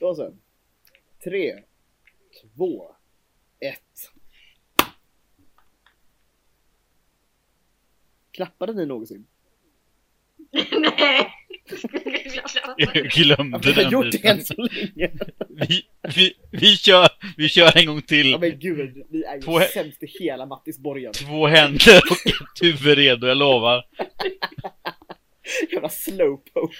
Då så. Tre, två, ett. Klappade ni någonsin? Nej! Jag glömde Jag har den gjort det biten. än så länge. Vi, vi, vi, kör, vi kör en gång till. Ja men gud, vi är ju Två- sämst i hela Mattisborgen. Två händer och ett huvud redo, jag lovar. Jävla slowpoke.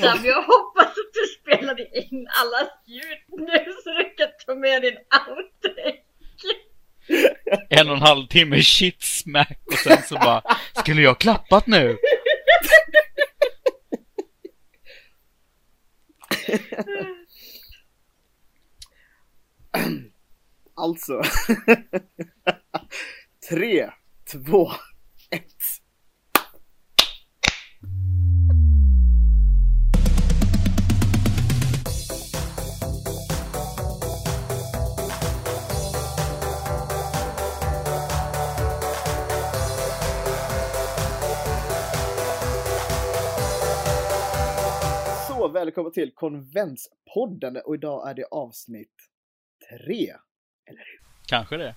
Sam, jag hoppas att du spelade in alla ljud nu så du kan ta med din outtake. En och en halv timme shit smack och sen så bara Skulle jag klappat nu? Alltså. Tre, två, Välkommen till Konventspodden och idag är det avsnitt tre. Kanske det.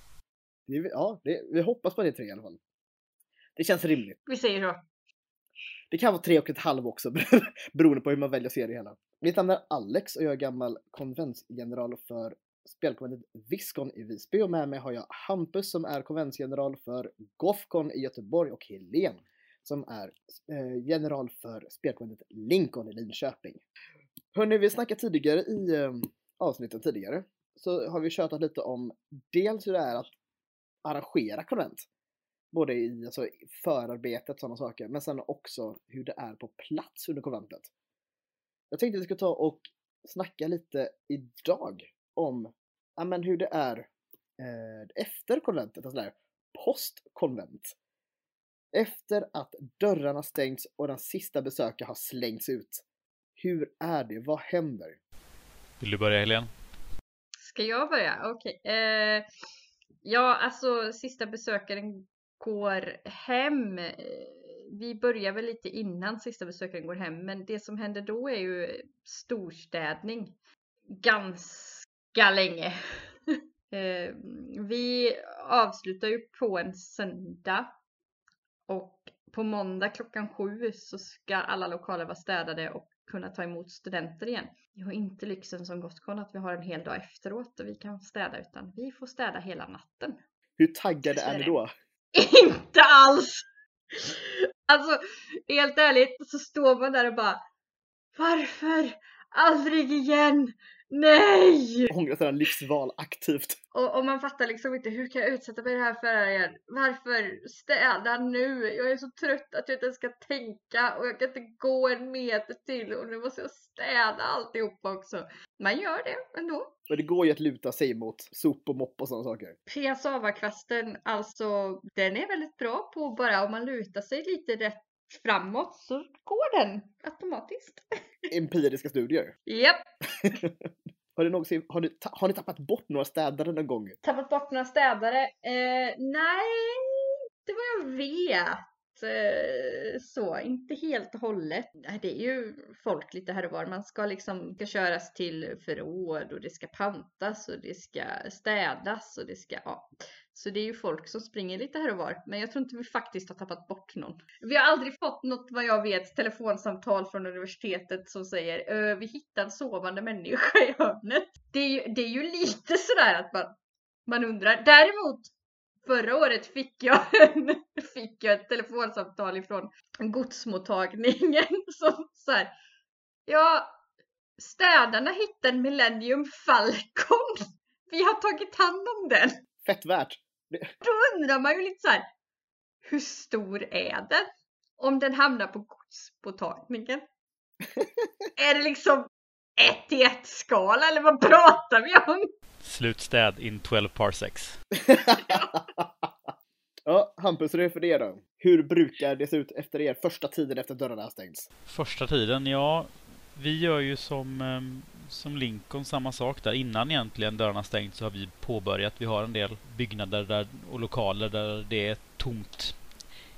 Det är, ja, det, vi hoppas på det tre i alla fall. Det känns rimligt. Vi säger så. Det kan vara tre och ett halv också beroende på hur man väljer att se det hela. Mitt namn är Alex och jag är gammal konventsgeneral för spelkonventet Viscon i Visby och med mig har jag Hampus som är konventsgeneral för Gothcon i Göteborg och Helen som är eh, general för spelkonventet Lincoln i Linköping. Hörni, vi snackade tidigare i eh, avsnitten tidigare så har vi tjatat lite om dels hur det är att arrangera konvent. Både i alltså, förarbetet och sådana saker, men sen också hur det är på plats under konventet. Jag tänkte att vi skulle ta och snacka lite idag om ja, men hur det är eh, efter konventet, alltså där, postkonvent. Efter att dörrarna stängts och den sista besökaren har slängts ut. Hur är det? Vad händer? Vill du börja Helene? Ska jag börja? Okej. Eh, ja, alltså sista besökaren går hem. Vi börjar väl lite innan sista besökaren går hem, men det som händer då är ju storstädning. Ganska länge. eh, vi avslutar ju på en söndag och på måndag klockan sju så ska alla lokaler vara städade och kunna ta emot studenter igen. Vi har inte lyxen som Gothcon att vi har en hel dag efteråt och vi kan städa utan vi får städa hela natten. Hur taggade är är ni då? Inte alls! Alltså helt ärligt så står man där och bara Varför? Aldrig igen! Nej! Ångrar sina livsval aktivt. Och, och man fattar liksom inte hur kan jag utsätta mig i det här för igen? Varför städa nu? Jag är så trött att jag inte ens ska tänka och jag kan inte gå en meter till och nu måste jag städa alltihopa också. Man gör det ändå. Och det går ju att luta sig mot sop och mopp och sådana saker. Piassava-kvasten, alltså den är väldigt bra på bara om man lutar sig lite rätt framåt så går den automatiskt. Empiriska studier. Japp, Har, du någonsin, har, du, har ni tappat bort några städare någon gång? tappat bort några städare. Eh, nej, inte vad jag vet. Eh, så, inte helt och hållet. Det är ju folk lite här och var. Man ska liksom ska köras till förråd och det ska pantas och det ska städas och det ska, ja. Så det är ju folk som springer lite här och var. Men jag tror inte vi faktiskt har tappat bort någon. Vi har aldrig fått något, vad jag vet, telefonsamtal från universitetet som säger äh, vi hittade en sovande människa i hörnet. Det är ju, det är ju lite sådär att man, man undrar. Däremot Förra året fick jag, en, fick jag ett telefonsamtal ifrån godsmottagningen som så här, Ja, städarna hittade en Millennium Falcon. Vi har tagit hand om den. Fett värt! Då undrar man ju lite så här. Hur stor är den? Om den hamnar på godsmottagningen. är det liksom 1 till 1 skala eller vad pratar vi om? Slutstäd in 12 parsecs. ja, Hampus, hur är det för er då? Hur brukar det se ut efter er första tiden efter dörrarna har stängts? Första tiden, ja. Vi gör ju som, ehm, som Lincoln samma sak där. Innan egentligen dörrarna stängt så har vi påbörjat. Vi har en del byggnader där, och lokaler där det är tomt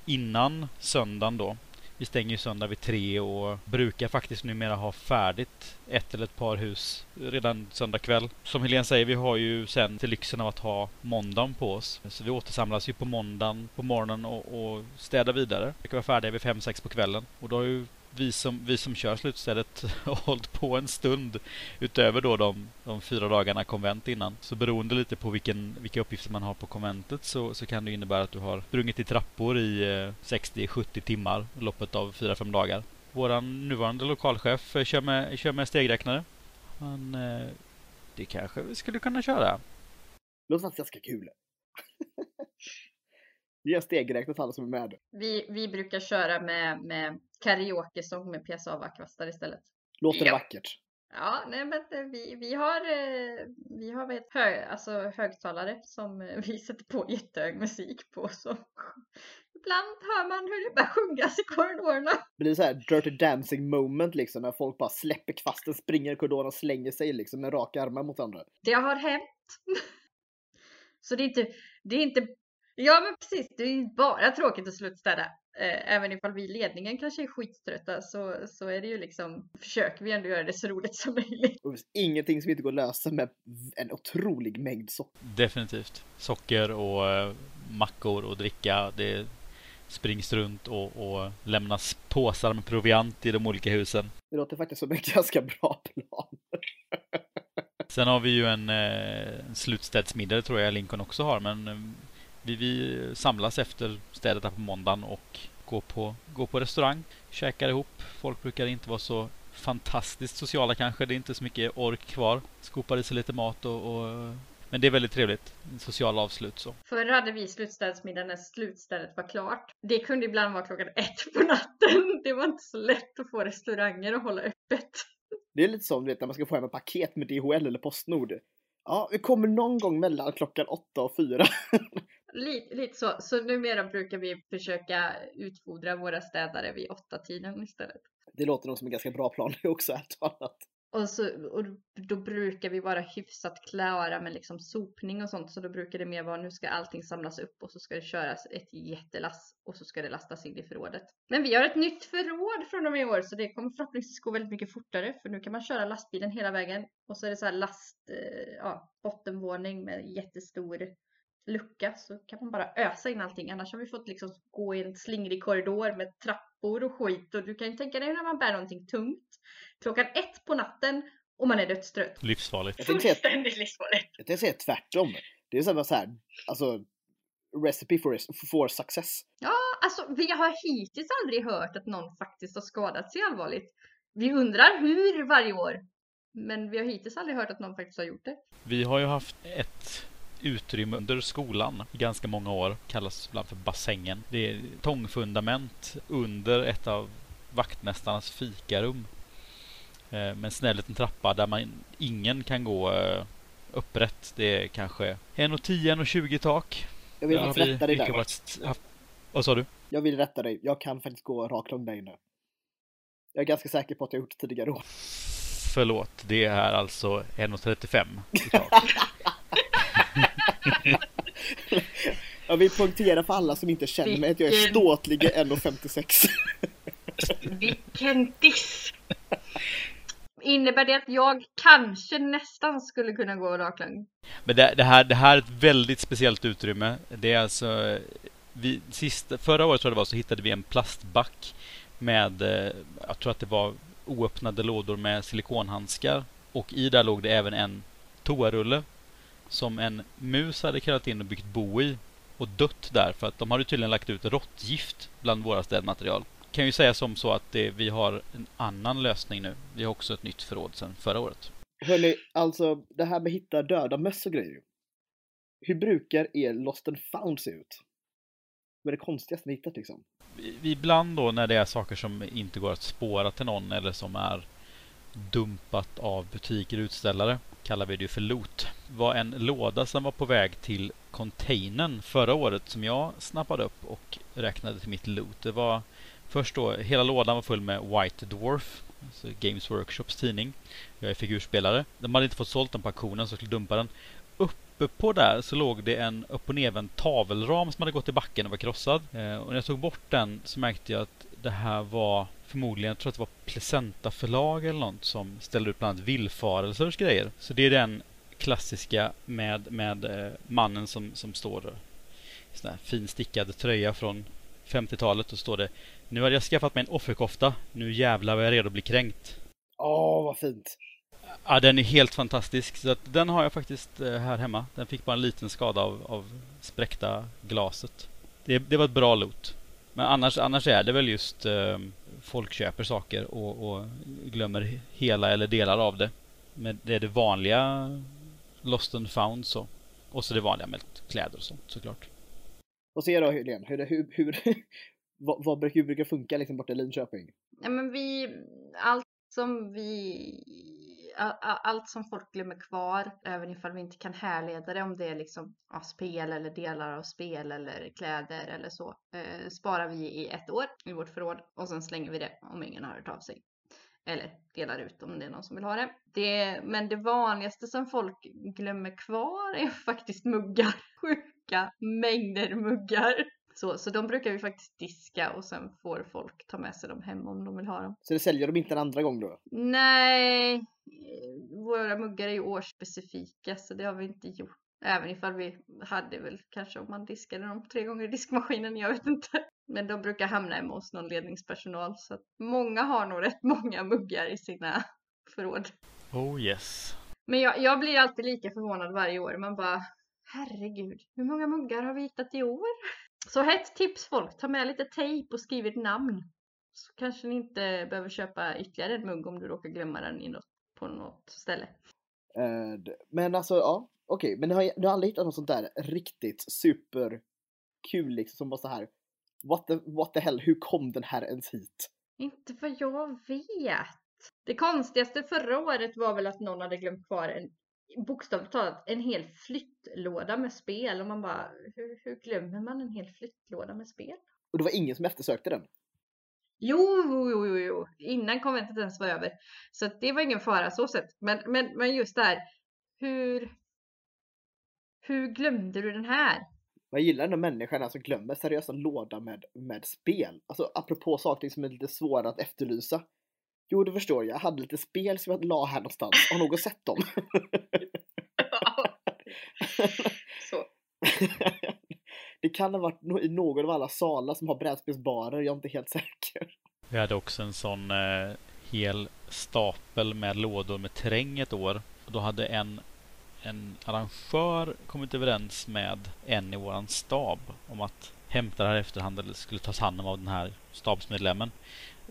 innan söndagen då. Vi stänger ju söndag vid tre och brukar faktiskt numera ha färdigt ett eller ett par hus redan söndag kväll. Som Helene säger, vi har ju sen till lyxen av att ha måndagen på oss. Så vi återsamlas ju på måndagen på morgonen och, och städar vidare. Vi kan vara färdiga vid fem, sex på kvällen. Och då har ju vi som, vi som kör slutstället har hållit på en stund utöver då de, de fyra dagarna konvent innan. Så beroende lite på vilken, vilka uppgifter man har på konventet så, så kan det innebära att du har sprungit i trappor i eh, 60-70 timmar loppet av 4-5 dagar. Vår nuvarande lokalchef eh, kör med, kör med stegräknare. Men eh, det kanske vi skulle kunna köra. Det låter faktiskt ganska kul. Vi gör stegräknare för alla som är med. Vi, vi brukar köra med, med karaoke-sång med PSA-vakvastar istället. Låter ja. vackert? Ja, nej, men eh, vi, vi har, eh, vi har vet, hög, alltså, högtalare som eh, vi sätter på jättehög musik på. Så ibland hör man hur det börjar sjungas i korridorerna. Det blir så här dirty dancing moment liksom när folk bara släpper kvasten, springer i korridoren och slänger sig liksom med raka armar mot andra. Det har hänt. Så det är inte, det är inte Ja men precis, det är ju bara tråkigt att slutstäda. Eh, även ifall vi i ledningen kanske är skittrötta så, så är det ju liksom, försöker vi ändå göra det så roligt som möjligt. Och det finns ingenting som inte går att lösa med en otrolig mängd socker. Definitivt. Socker och eh, mackor och dricka. Det springs runt och, och lämnas påsar med proviant i de olika husen. Det låter faktiskt som en ganska bra plan. Sen har vi ju en, eh, en slutstädsmiddag, tror jag Lincoln också har, men vi, vi samlas efter städet på måndagen och går på, går på restaurang, käkar ihop. Folk brukar inte vara så fantastiskt sociala kanske. Det är inte så mycket ork kvar. Skopar i sig lite mat och, och men det är väldigt trevligt. Social avslut så. Förr hade vi slutstädsmiddag när slutstället var klart. Det kunde ibland vara klockan ett på natten. Det var inte så lätt att få restauranger att hålla öppet. Det är lite som du vet när man ska få hem ett paket med DHL eller Postnord. Ja, vi kommer någon gång mellan klockan åtta och fyra. Lite, lite så. Så numera brukar vi försöka utfodra våra städare vid åtta tiden istället. Det låter nog som en ganska bra plan också, ärligt talat. Och, så, och då brukar vi vara hyfsat klara med liksom sopning och sånt. Så då brukar det mer vara nu ska allting samlas upp och så ska det köras ett jättelass och så ska det lastas in i förrådet. Men vi har ett nytt förråd från och med i år så det kommer förhoppningsvis gå väldigt mycket fortare. För nu kan man köra lastbilen hela vägen och så är det så här last, eh, ja, bottenvåning med jättestor lucka så kan man bara ösa in allting. Annars har vi fått liksom gå i en slingrig korridor med trappor och skit. Och du kan ju tänka dig när man bär någonting tungt klockan ett på natten och man är dödstrött. Livsfarligt. Säga, livsfarligt. Jag tänkte säga tvärtom. Det är som så här, alltså recipe for, for success. Ja, alltså vi har hittills aldrig hört att någon faktiskt har skadat sig allvarligt. Vi undrar hur varje år. Men vi har hittills aldrig hört att någon faktiskt har gjort det. Vi har ju haft ett utrymme under skolan i ganska många år. Kallas ibland för bassängen. Det är tångfundament under ett av vaktmästarnas fikarum. Eh, med en snäll liten trappa där man ingen kan gå eh, upprätt. Det är kanske 1,10, 1,20 tak. Jag vill faktiskt rätta dig där. Varit... Vad sa du? Jag vill rätta dig. Jag kan faktiskt gå raklång där inne. Jag är ganska säker på att jag gjort det tidigare år. Förlåt, det är alltså 1,35 i tak. jag vill punktera för alla som inte känner mig att jag är ståtlig 1,56. Vilken diss! Innebär det att jag kanske nästan skulle kunna gå raklång? Men det, det, här, det här är ett väldigt speciellt utrymme. Det är alltså... Vi, sist, förra året tror jag det var så hittade vi en plastback med, eh, jag tror att det var oöppnade lådor med silikonhandskar. Och i där låg det även en toarulle som en mus hade krälat in och byggt bo i och dött där för att de hade tydligen lagt ut råttgift bland våra städmaterial. Kan ju säga som så att det, vi har en annan lösning nu. Vi har också ett nytt förråd sedan förra året. Hörni, alltså det här med hitta döda möss och grejer. Hur brukar er Lost and found se ut? Vad är det konstigaste ni hittat liksom? Ibland då när det är saker som inte går att spåra till någon eller som är dumpat av butiker och utställare kallar vi det för loot. var en låda som var på väg till containern förra året som jag snappade upp och räknade till mitt loot. Det var först då, hela lådan var full med White Dwarf, alltså Games Workshops tidning. Jag är figurspelare. De hade inte fått sålt den på auktionen så jag skulle dumpa den. Uppe på där så låg det en upp och nervänd tavelram som hade gått i backen och var krossad. Eh, och när jag tog bort den så märkte jag att det här var förmodligen, jag tror att det var Placenta förlag eller något som ställde ut bland annat villfarelsers grejer. Så det är den klassiska med, med eh, mannen som, som står i sån här finstickad tröja från 50-talet och står det Nu har jag skaffat mig en offerkofta, nu jävlar var jag redo att bli kränkt. Åh, vad fint! Ja, den är helt fantastisk. Så att den har jag faktiskt eh, här hemma. Den fick bara en liten skada av, av spräckta glaset. Det, det var ett bra loot. Men annars, annars är det väl just eh, folk köper saker och, och, glömmer hela eller delar av det. Men det är det vanliga Lost and found så. Och så det vanliga med kläder och sånt såklart. Vad säger du Helene? Hur, hur, hur, vad, vad, hur brukar funka liksom borta i Linköping? Ja, men vi, allt som vi allt som folk glömmer kvar, även ifall vi inte kan härleda det, om det är liksom ja, spel eller delar av spel eller kläder eller så, eh, sparar vi i ett år i vårt förråd och sen slänger vi det om ingen har hört av sig. Eller delar ut om det är någon som vill ha det. det. Men det vanligaste som folk glömmer kvar är faktiskt muggar. Sjuka mängder muggar. Så, så de brukar vi faktiskt diska och sen får folk ta med sig dem hem om de vill ha dem. Så det säljer de inte en andra gång då? Nej, våra muggar är ju årsspecifika så det har vi inte gjort. Även ifall vi hade väl kanske om man diskade dem tre gånger i diskmaskinen, jag vet inte. Men de brukar hamna hemma hos någon ledningspersonal så att många har nog rätt många muggar i sina förråd. Oh yes. Men jag, jag blir alltid lika förvånad varje år. Man bara herregud, hur många muggar har vi hittat i år? Så hett tips folk, ta med lite tejp och skriv ett namn. Så kanske ni inte behöver köpa ytterligare en mugg om du råkar glömma den i något, på något ställe. Men alltså, ja, okej, okay. men ni har, ni har aldrig hittat något sånt där riktigt superkul liksom som bara så här. What the, what the hell, hur kom den här ens hit? Inte vad jag vet. Det konstigaste förra året var väl att någon hade glömt kvar en bokstavligt talat en hel flyttlåda med spel och man bara hur, hur glömmer man en hel flyttlåda med spel? Och det var ingen som eftersökte den? Jo, jo, jo, jo, innan konventet ens var över. Så det var ingen fara så sett. Men, men, men just där, hur, hur glömde du den här? Jag gillar den människan som glömmer seriösa låda med, med spel. Alltså apropå saker som är lite svåra att efterlysa. Jo, du förstår, jag hade lite spel som jag la här någonstans. Har någon sett dem? Så. det kan ha varit i någon av alla salar som har brädspelsbarer, jag är inte helt säker. Vi hade också en sån eh, hel stapel med lådor med terräng ett år. Och då hade en, en arrangör kommit överens med en i våran stab om att hämta det här efterhand eller skulle tas hand om av den här stabsmedlemmen.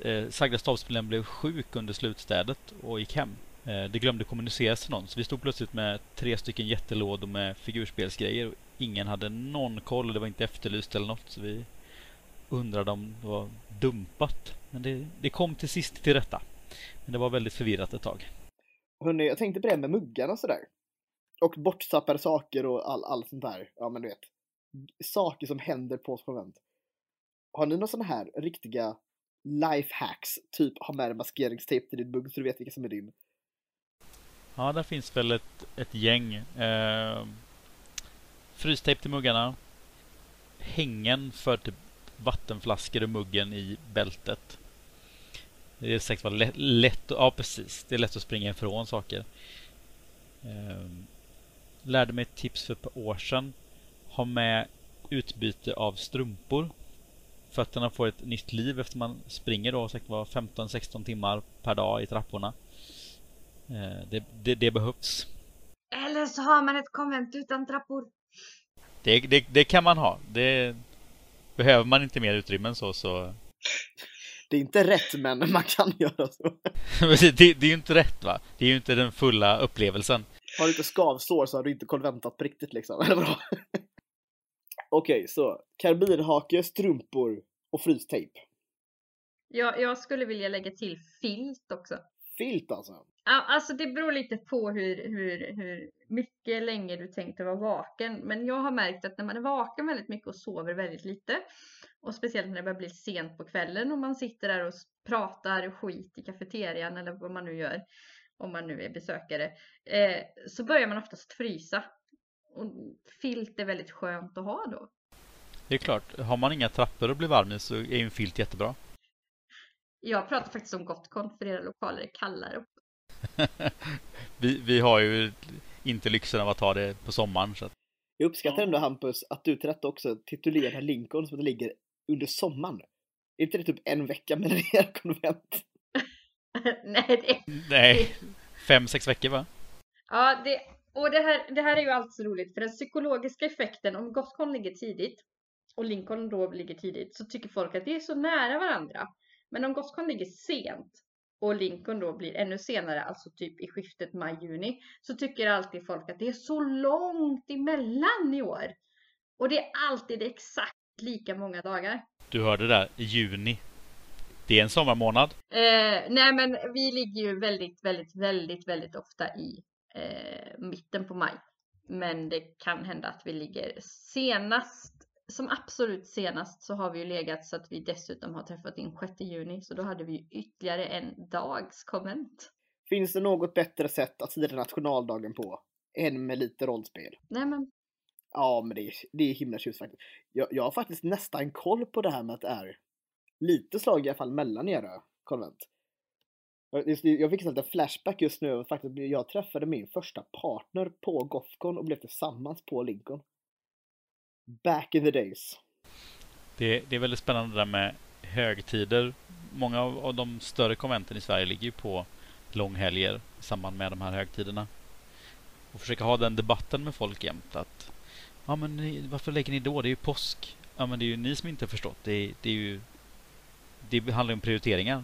Eh, sagda stabsmedlem blev sjuk under slutstädet och gick hem. Eh, det glömde kommuniceras till någon så vi stod plötsligt med tre stycken jättelådor med figurspelsgrejer. Och ingen hade någon koll och det var inte efterlyst eller något så vi undrade om det var dumpat. Men det, det kom till sist till rätta. Men det var väldigt förvirrat ett tag. Hörrni, jag tänkte på det med muggarna sådär. Och borttappade saker och all, all sånt där. Ja men du vet. Saker som händer på ett konvent. Har ni några sådana här riktiga lifehacks? Typ ha med dig maskeringstejp till din mugg så du vet vilka som är din. Ja, där finns väl ett, ett gäng. Eh, frystejp till muggarna. Hängen för typ vattenflaskor och muggen i bältet. Det är säkert vara lätt, lätt, ja precis, det är lätt att springa ifrån saker. Eh, lärde mig ett tips för ett par år sedan. Ha med utbyte av strumpor. Fötterna får ett nytt liv efter man springer då säkert var 15-16 timmar per dag i trapporna. Eh, det, det, det, behövs. Eller så har man ett konvent utan trappor. Det, det, det kan man ha. Det behöver man inte mer utrymme än så så. Det är inte rätt men man kan göra så. det, det är ju inte rätt va? Det är ju inte den fulla upplevelsen. Har du inte skavsår så har du inte konventat på riktigt liksom. Eller bra? Okej, okay, så karbinhake, strumpor och frystejp. Ja, jag skulle vilja lägga till filt också. Filt alltså? Alltså det beror lite på hur, hur, hur mycket länge du tänkte vara vaken. Men jag har märkt att när man är vaken väldigt mycket och sover väldigt lite och speciellt när det börjar bli sent på kvällen och man sitter där och pratar skit i kafeterian eller vad man nu gör om man nu är besökare eh, så börjar man oftast frysa. Och filt är väldigt skönt att ha då. Det är klart, har man inga trappor att bli varm i så är ju en filt jättebra. Jag pratar faktiskt om Gotcon för era lokaler är kallare. vi, vi har ju inte lyxen av att ha det på sommaren. Så att... Jag uppskattar ändå Hampus att du till detta också titulerar Lincoln som att det ligger under sommaren. Är inte det typ en vecka mellan era konvent? Nej, det... Nej, fem, sex veckor va? Ja, det, och det här, det här är ju alltid så roligt för den psykologiska effekten om Gothcon ligger tidigt och Lincoln då ligger tidigt så tycker folk att det är så nära varandra. Men om Gothcon ligger sent och Lincoln då blir ännu senare, alltså typ i skiftet maj-juni, så tycker alltid folk att det är så långt emellan i år. Och det är alltid exakt lika många dagar. Du hörde där, juni. Det är en sommarmånad. Eh, nej men vi ligger ju väldigt, väldigt, väldigt, väldigt ofta i eh, mitten på maj. Men det kan hända att vi ligger senast, som absolut senast så har vi ju legat så att vi dessutom har träffat in 6 juni. Så då hade vi ytterligare en dags konvent. Finns det något bättre sätt att fira nationaldagen på än med lite rollspel? Nej men. Ja, men det är, det är himla tjusigt faktiskt. Jag, jag har faktiskt nästan koll på det här med att det är lite slag i alla fall mellan era konvent. Jag fick en liten flashback just nu. Faktiskt, jag träffade min första partner på Gothcon och blev tillsammans på Lincoln. Back in the days. Det, det är väldigt spännande det där med högtider. Många av de större konventen i Sverige ligger ju på långhelger i samband med de här högtiderna. Och försöka ha den debatten med folk jämt att Ja men varför lägger ni då? Det är ju påsk. Ja men det är ju ni som inte har förstått. Det, det är ju Det handlar om prioriteringar.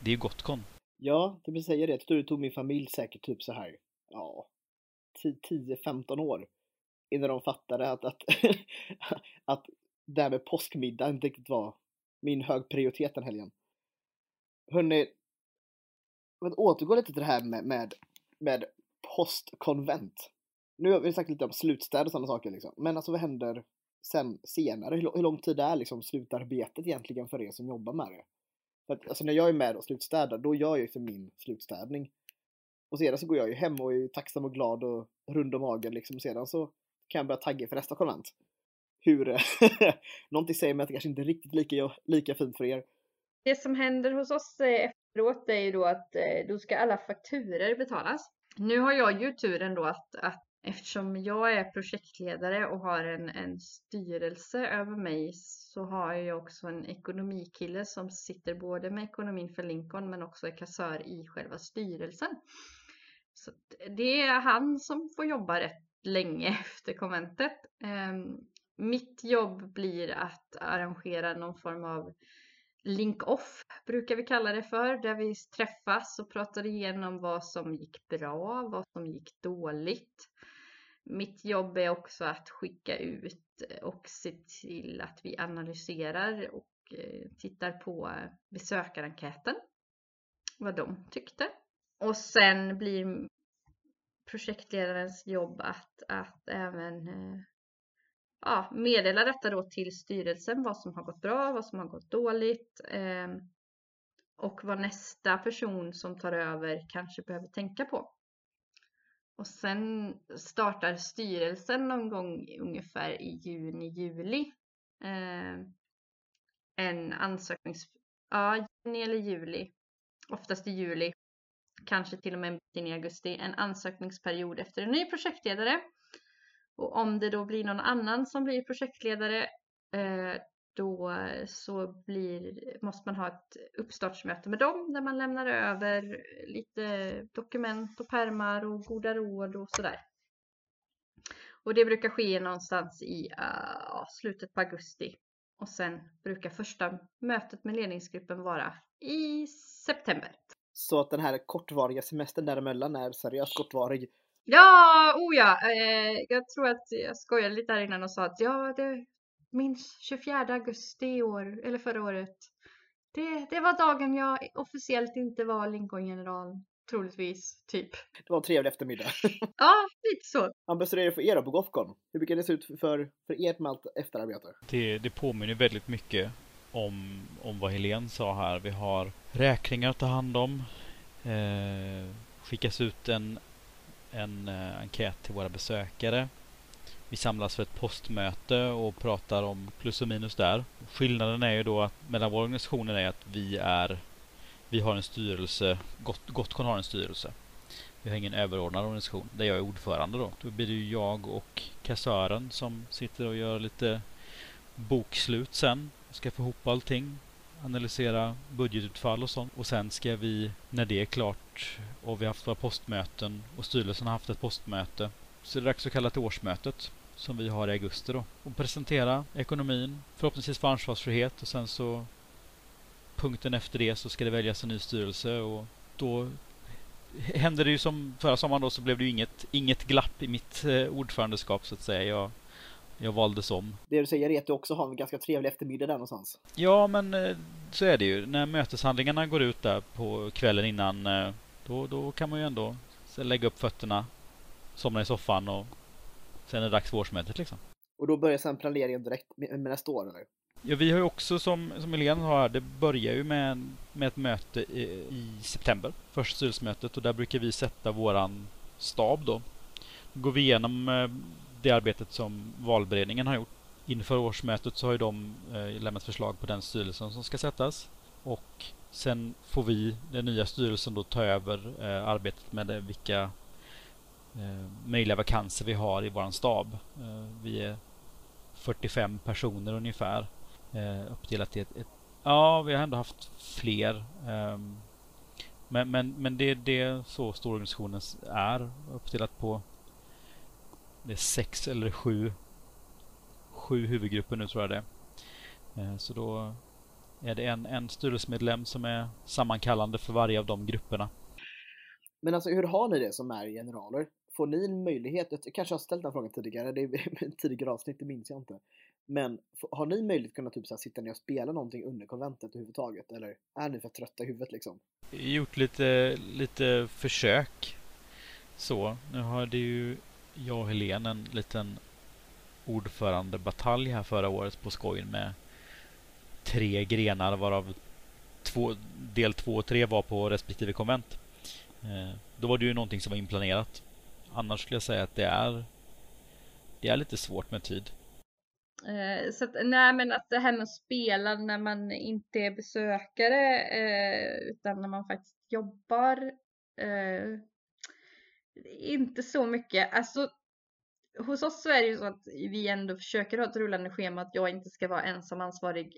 Det är ju Gotcon. Ja, det vill säga det. Jag tror det tog min familj säkert typ så här, ja, 10-15 år innan de fattade att, att, att det här med påskmiddag inte riktigt var min hög prioritet den helgen. Hörrni, att återgå lite till det här med, med, med postkonvent. Nu har vi sagt lite om slutstäd och sådana saker liksom. Men alltså vad händer sen senare? Hur, hur lång tid är liksom slutarbetet egentligen för er som jobbar med det? För att, alltså när jag är med och slutstädar, då gör jag ju för min slutstädning. Och sedan så går jag ju hem och är tacksam och glad och rund om magen liksom. Och sedan så kan jag börja tagga för nästa konvent. Hur... Någonting säger mig att det kanske inte är riktigt lika, lika fint för er. Det som händer hos oss eh, efteråt är ju då att eh, då ska alla fakturer betalas. Nu har jag ju turen då att, att Eftersom jag är projektledare och har en, en styrelse över mig så har jag också en ekonomikille som sitter både med ekonomin för Lincoln men också är kassör i själva styrelsen. Så det är han som får jobba rätt länge efter konventet. Ehm, mitt jobb blir att arrangera någon form av link-off brukar vi kalla det för, där vi träffas och pratar igenom vad som gick bra, vad som gick dåligt. Mitt jobb är också att skicka ut och se till att vi analyserar och eh, tittar på besökarenkäten. Vad de tyckte. Och sen blir projektledarens jobb att, att även eh, ja, meddela detta då till styrelsen, vad som har gått bra, vad som har gått dåligt eh, och vad nästa person som tar över kanske behöver tänka på. Och sen startar styrelsen någon gång ungefär i juni, juli. Eh, en ansöknings... Ja, juni eller juli. Oftast i juli. Kanske till och med en bit in i augusti. En ansökningsperiod efter en ny projektledare. Och om det då blir någon annan som blir projektledare eh, då så blir, måste man ha ett uppstartsmöte med dem där man lämnar över lite dokument och permar och goda råd och sådär. Och det brukar ske någonstans i uh, slutet på augusti. Och sen brukar första mötet med ledningsgruppen vara i september. Så att den här kortvariga semestern däremellan är seriöst kortvarig? Ja, oh ja. Eh, jag tror att jag skojade lite här innan och sa att ja, det minns 24 augusti i år, eller förra året. Det, det var dagen jag officiellt inte var Lincoln-general. Troligtvis, typ. Det var en trevlig eftermiddag. ja, lite så. Ambassadör är det för er då på Gothcon? Hur brukar det se ut för, för ert med allt efterarbete? Det, det påminner väldigt mycket om, om vad Helene sa här. Vi har räkningar att ta hand om. Eh, skickas ut en, en eh, enkät till våra besökare. Vi samlas för ett postmöte och pratar om plus och minus där. Skillnaden är ju då att mellan våra organisationer är att vi är vi har en styrelse, Gott, Gotcon har en styrelse. Vi har ingen överordnad organisation där jag är ordförande då. Då blir det ju jag och kassören som sitter och gör lite bokslut sen. Ska få ihop allting. Analysera budgetutfall och sånt. Och sen ska vi, när det är klart och vi har haft våra postmöten och styrelsen har haft ett postmöte. Så det är dags att kalla till årsmötet som vi har i augusti då. Och presentera ekonomin, förhoppningsvis få ansvarsfrihet och sen så punkten efter det så ska det väljas en ny styrelse och då hände det ju som förra sommaren då så blev det ju inget, inget glapp i mitt eh, ordförandeskap så att säga. Jag, jag valdes om. Det du säger är att du också har en ganska trevlig eftermiddag där någonstans. Ja, men eh, så är det ju. När möteshandlingarna går ut där på kvällen innan eh, då, då kan man ju ändå lägga upp fötterna, somna i soffan och sen är det dags för årsmötet liksom. Och då börjar sen planeringen direkt med nästa år eller? Ja, vi har ju också som, som Helene har det börjar ju med, med ett möte i, i september. Första styrelsemötet och där brukar vi sätta våran stab då. Då går vi igenom eh, det arbetet som valberedningen har gjort. Inför årsmötet så har ju de eh, lämnat förslag på den styrelsen som ska sättas. Och sen får vi, den nya styrelsen, då ta över eh, arbetet med det, vilka eh, möjliga vakanser vi har i våran stab. Eh, vi är 45 personer ungefär eh, uppdelat i ett, ett, Ja, vi har ändå haft fler. Ehm, men, men, men det, det är så stororganisationen är uppdelat på det är sex eller sju sju huvudgrupper nu tror jag det eh, Så då är det en, en styrelsemedlem som är sammankallande för varje av de grupperna. Men alltså hur har ni det som är generaler? Får ni en möjlighet, jag kanske har ställt den frågan tidigare, det är tidigare avsnitt, det minns jag inte. Men har ni möjlighet att kunna typ så här, sitta ner och spela någonting under konventet överhuvudtaget? Eller är ni för trötta i huvudet liksom? Gjort lite, lite försök. Så, nu har det ju jag och Helene en liten ordförandebatalj här förra året på skojen med tre grenar varav två, del två och tre var på respektive konvent. Eh, då var det ju någonting som var inplanerat. Annars skulle jag säga att det är det är lite svårt med tid. Eh, så att, nej men att det här med att spela när man inte är besökare eh, utan när man faktiskt jobbar. Eh, inte så mycket. Alltså hos oss så är det ju så att vi ändå försöker ha ett rullande schema att jag inte ska vara ensam ansvarig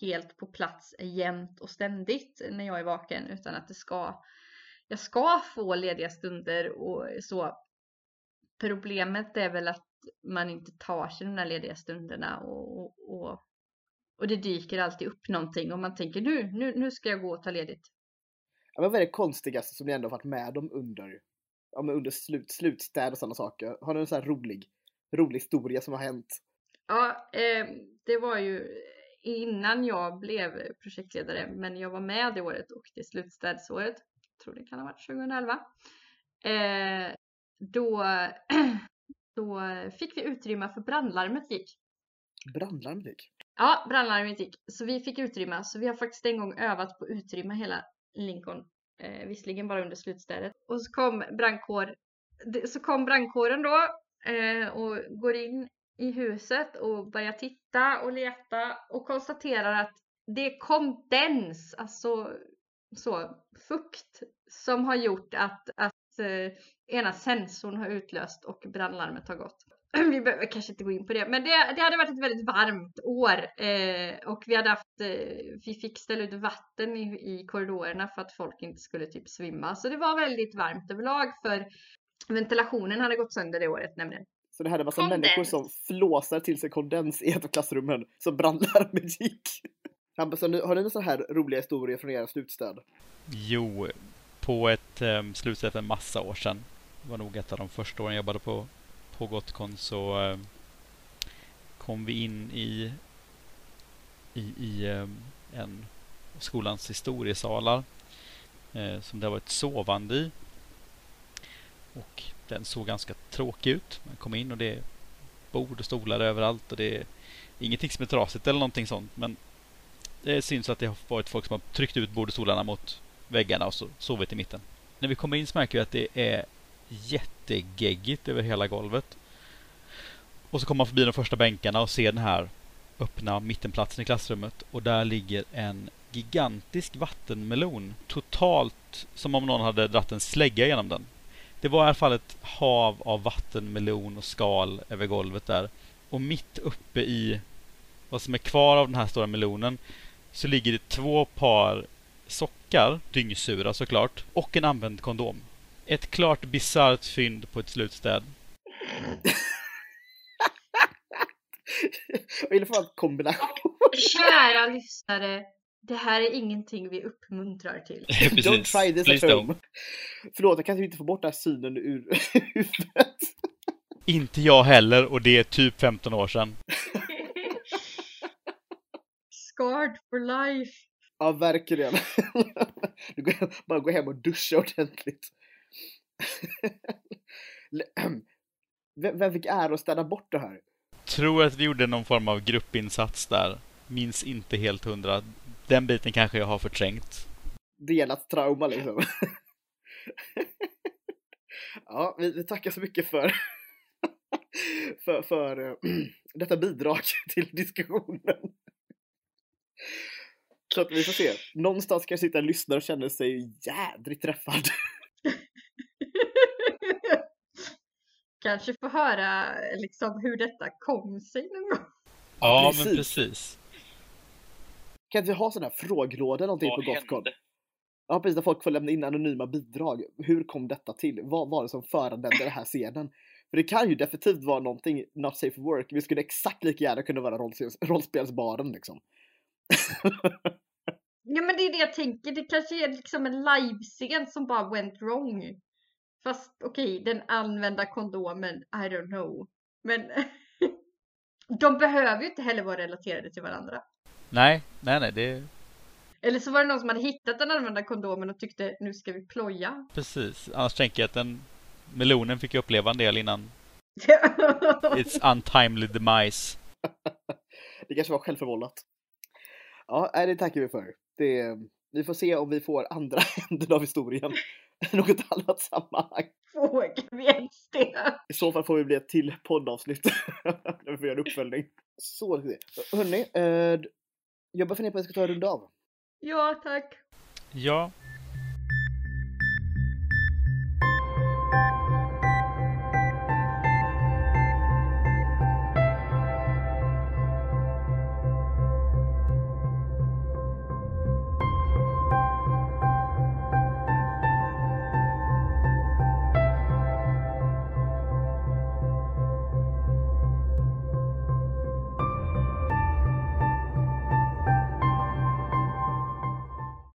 helt på plats jämt och ständigt när jag är vaken utan att det ska jag ska få lediga stunder och så. Problemet är väl att man inte tar sig de där lediga stunderna och, och, och det dyker alltid upp någonting och man tänker nu, nu, nu ska jag gå och ta ledigt. Ja, men vad är det konstigaste som ni ändå varit med om under, ja, men under slut, slutstäd och sådana saker? Har ni en sån här rolig, rolig historia som har hänt? Ja, eh, det var ju innan jag blev projektledare, men jag var med det året och det slutstädsåret, jag tror det kan ha varit 2011. Eh, då så fick vi utrymme för brandlarmet gick. Brandlarmet gick? Ja, brandlarmet gick. Så vi fick utrymme. Så vi har faktiskt en gång övat på utrymma hela Lincoln. Eh, visserligen bara under slutstädet. Och så kom brandkår, så kom brandkåren då eh, och går in i huset och börjar titta och leta och konstaterar att det är kondens, alltså så fukt som har gjort att, att eh, ena sensorn har utlöst och brandlarmet har gått. Vi behöver kanske inte gå in på det, men det, det hade varit ett väldigt varmt år eh, och vi hade haft, eh, vi fick ställa ut vatten i, i korridorerna för att folk inte skulle typ svimma. Så det var väldigt varmt överlag för ventilationen hade gått sönder det året nämligen. Så det hade massa kondens. människor som flåsar till sig kondens i ett av klassrummen så brandlarmet gick. Hampus, har ni några sådana här roliga historier från era slutstöd? Jo, på ett um, slutstäd för en massa år sedan var nog ett av de första åren jag jobbade på, på Gotcon så eh, kom vi in i, i, i eh, en skolans historiesalar eh, som det har varit sovande i. Och den såg ganska tråkig ut. Man kom in och det är bord och stolar överallt och det är ingenting som är trasigt eller någonting sånt men det syns att det har varit folk som har tryckt ut bord och stolarna mot väggarna och så sovit i mitten. När vi kommer in så märker vi att det är jättegeggigt över hela golvet. Och så kommer man förbi de första bänkarna och ser den här öppna mittenplatsen i klassrummet och där ligger en gigantisk vattenmelon. Totalt som om någon hade dratt en slägga genom den. Det var i alla fall ett hav av vattenmelon och skal över golvet där. Och mitt uppe i vad som är kvar av den här stora melonen så ligger det två par sockar, dyngsura såklart, och en använd kondom. Ett klart bisarrt fynd på ett slutstäd. Jag gillar fan kombination. Kära lyssnare, det här är ingenting vi uppmuntrar till. Don't try this Please at don't. home. Förlåt, jag kan inte få bort den här synen ur huvudet. Inte jag heller och det är typ 15 år sedan. Scarred for life. Ja, verkligen. Du går bara gå hem och duscha ordentligt. Vem, fick ära att städa bort det här? Tror att vi gjorde någon form av gruppinsats där. Minns inte helt hundra. Den biten kanske jag har förträngt. Delat trauma liksom. Ja, vi, vi tackar så mycket för, för, för eh, detta bidrag till diskussionen. Så att vi får se. Någonstans kan jag sitta och lyssna och känna sig jädrigt träffad. Kanske få höra liksom hur detta kom sig någon gång. Ja, precis. men precis. Kan vi ha sådana här frågelådor någonting på Gothcon? Ja, precis. Där folk får lämna in anonyma bidrag. Hur kom detta till? Vad var det som föranledde den här scenen? För det kan ju definitivt vara någonting not safe for work. Vi skulle exakt lika gärna kunna vara rollspels rollspelsbaren liksom. Ja men det är det jag tänker, det kanske är liksom en livescen som bara went wrong. Fast okej, den använda kondomen, I don't know. Men de behöver ju inte heller vara relaterade till varandra. Nej, nej, nej, det Eller så var det någon som hade hittat den använda kondomen och tyckte nu ska vi ploja. precis. Annars tänker jag att den melonen fick ju uppleva en del innan its untimely demise. Det kanske var självförvållat. Ja, det tackar vi för. Det, vi får se om vi får andra änden av historien något annat sammanhang. Vågar vi ens det? I så fall får vi bli ett till poddavsnitt när vi får göra en uppföljning. Så, ska vi se. hörni, eh, jag bara funderar på att jag ska ta en runda av. Ja tack. Ja,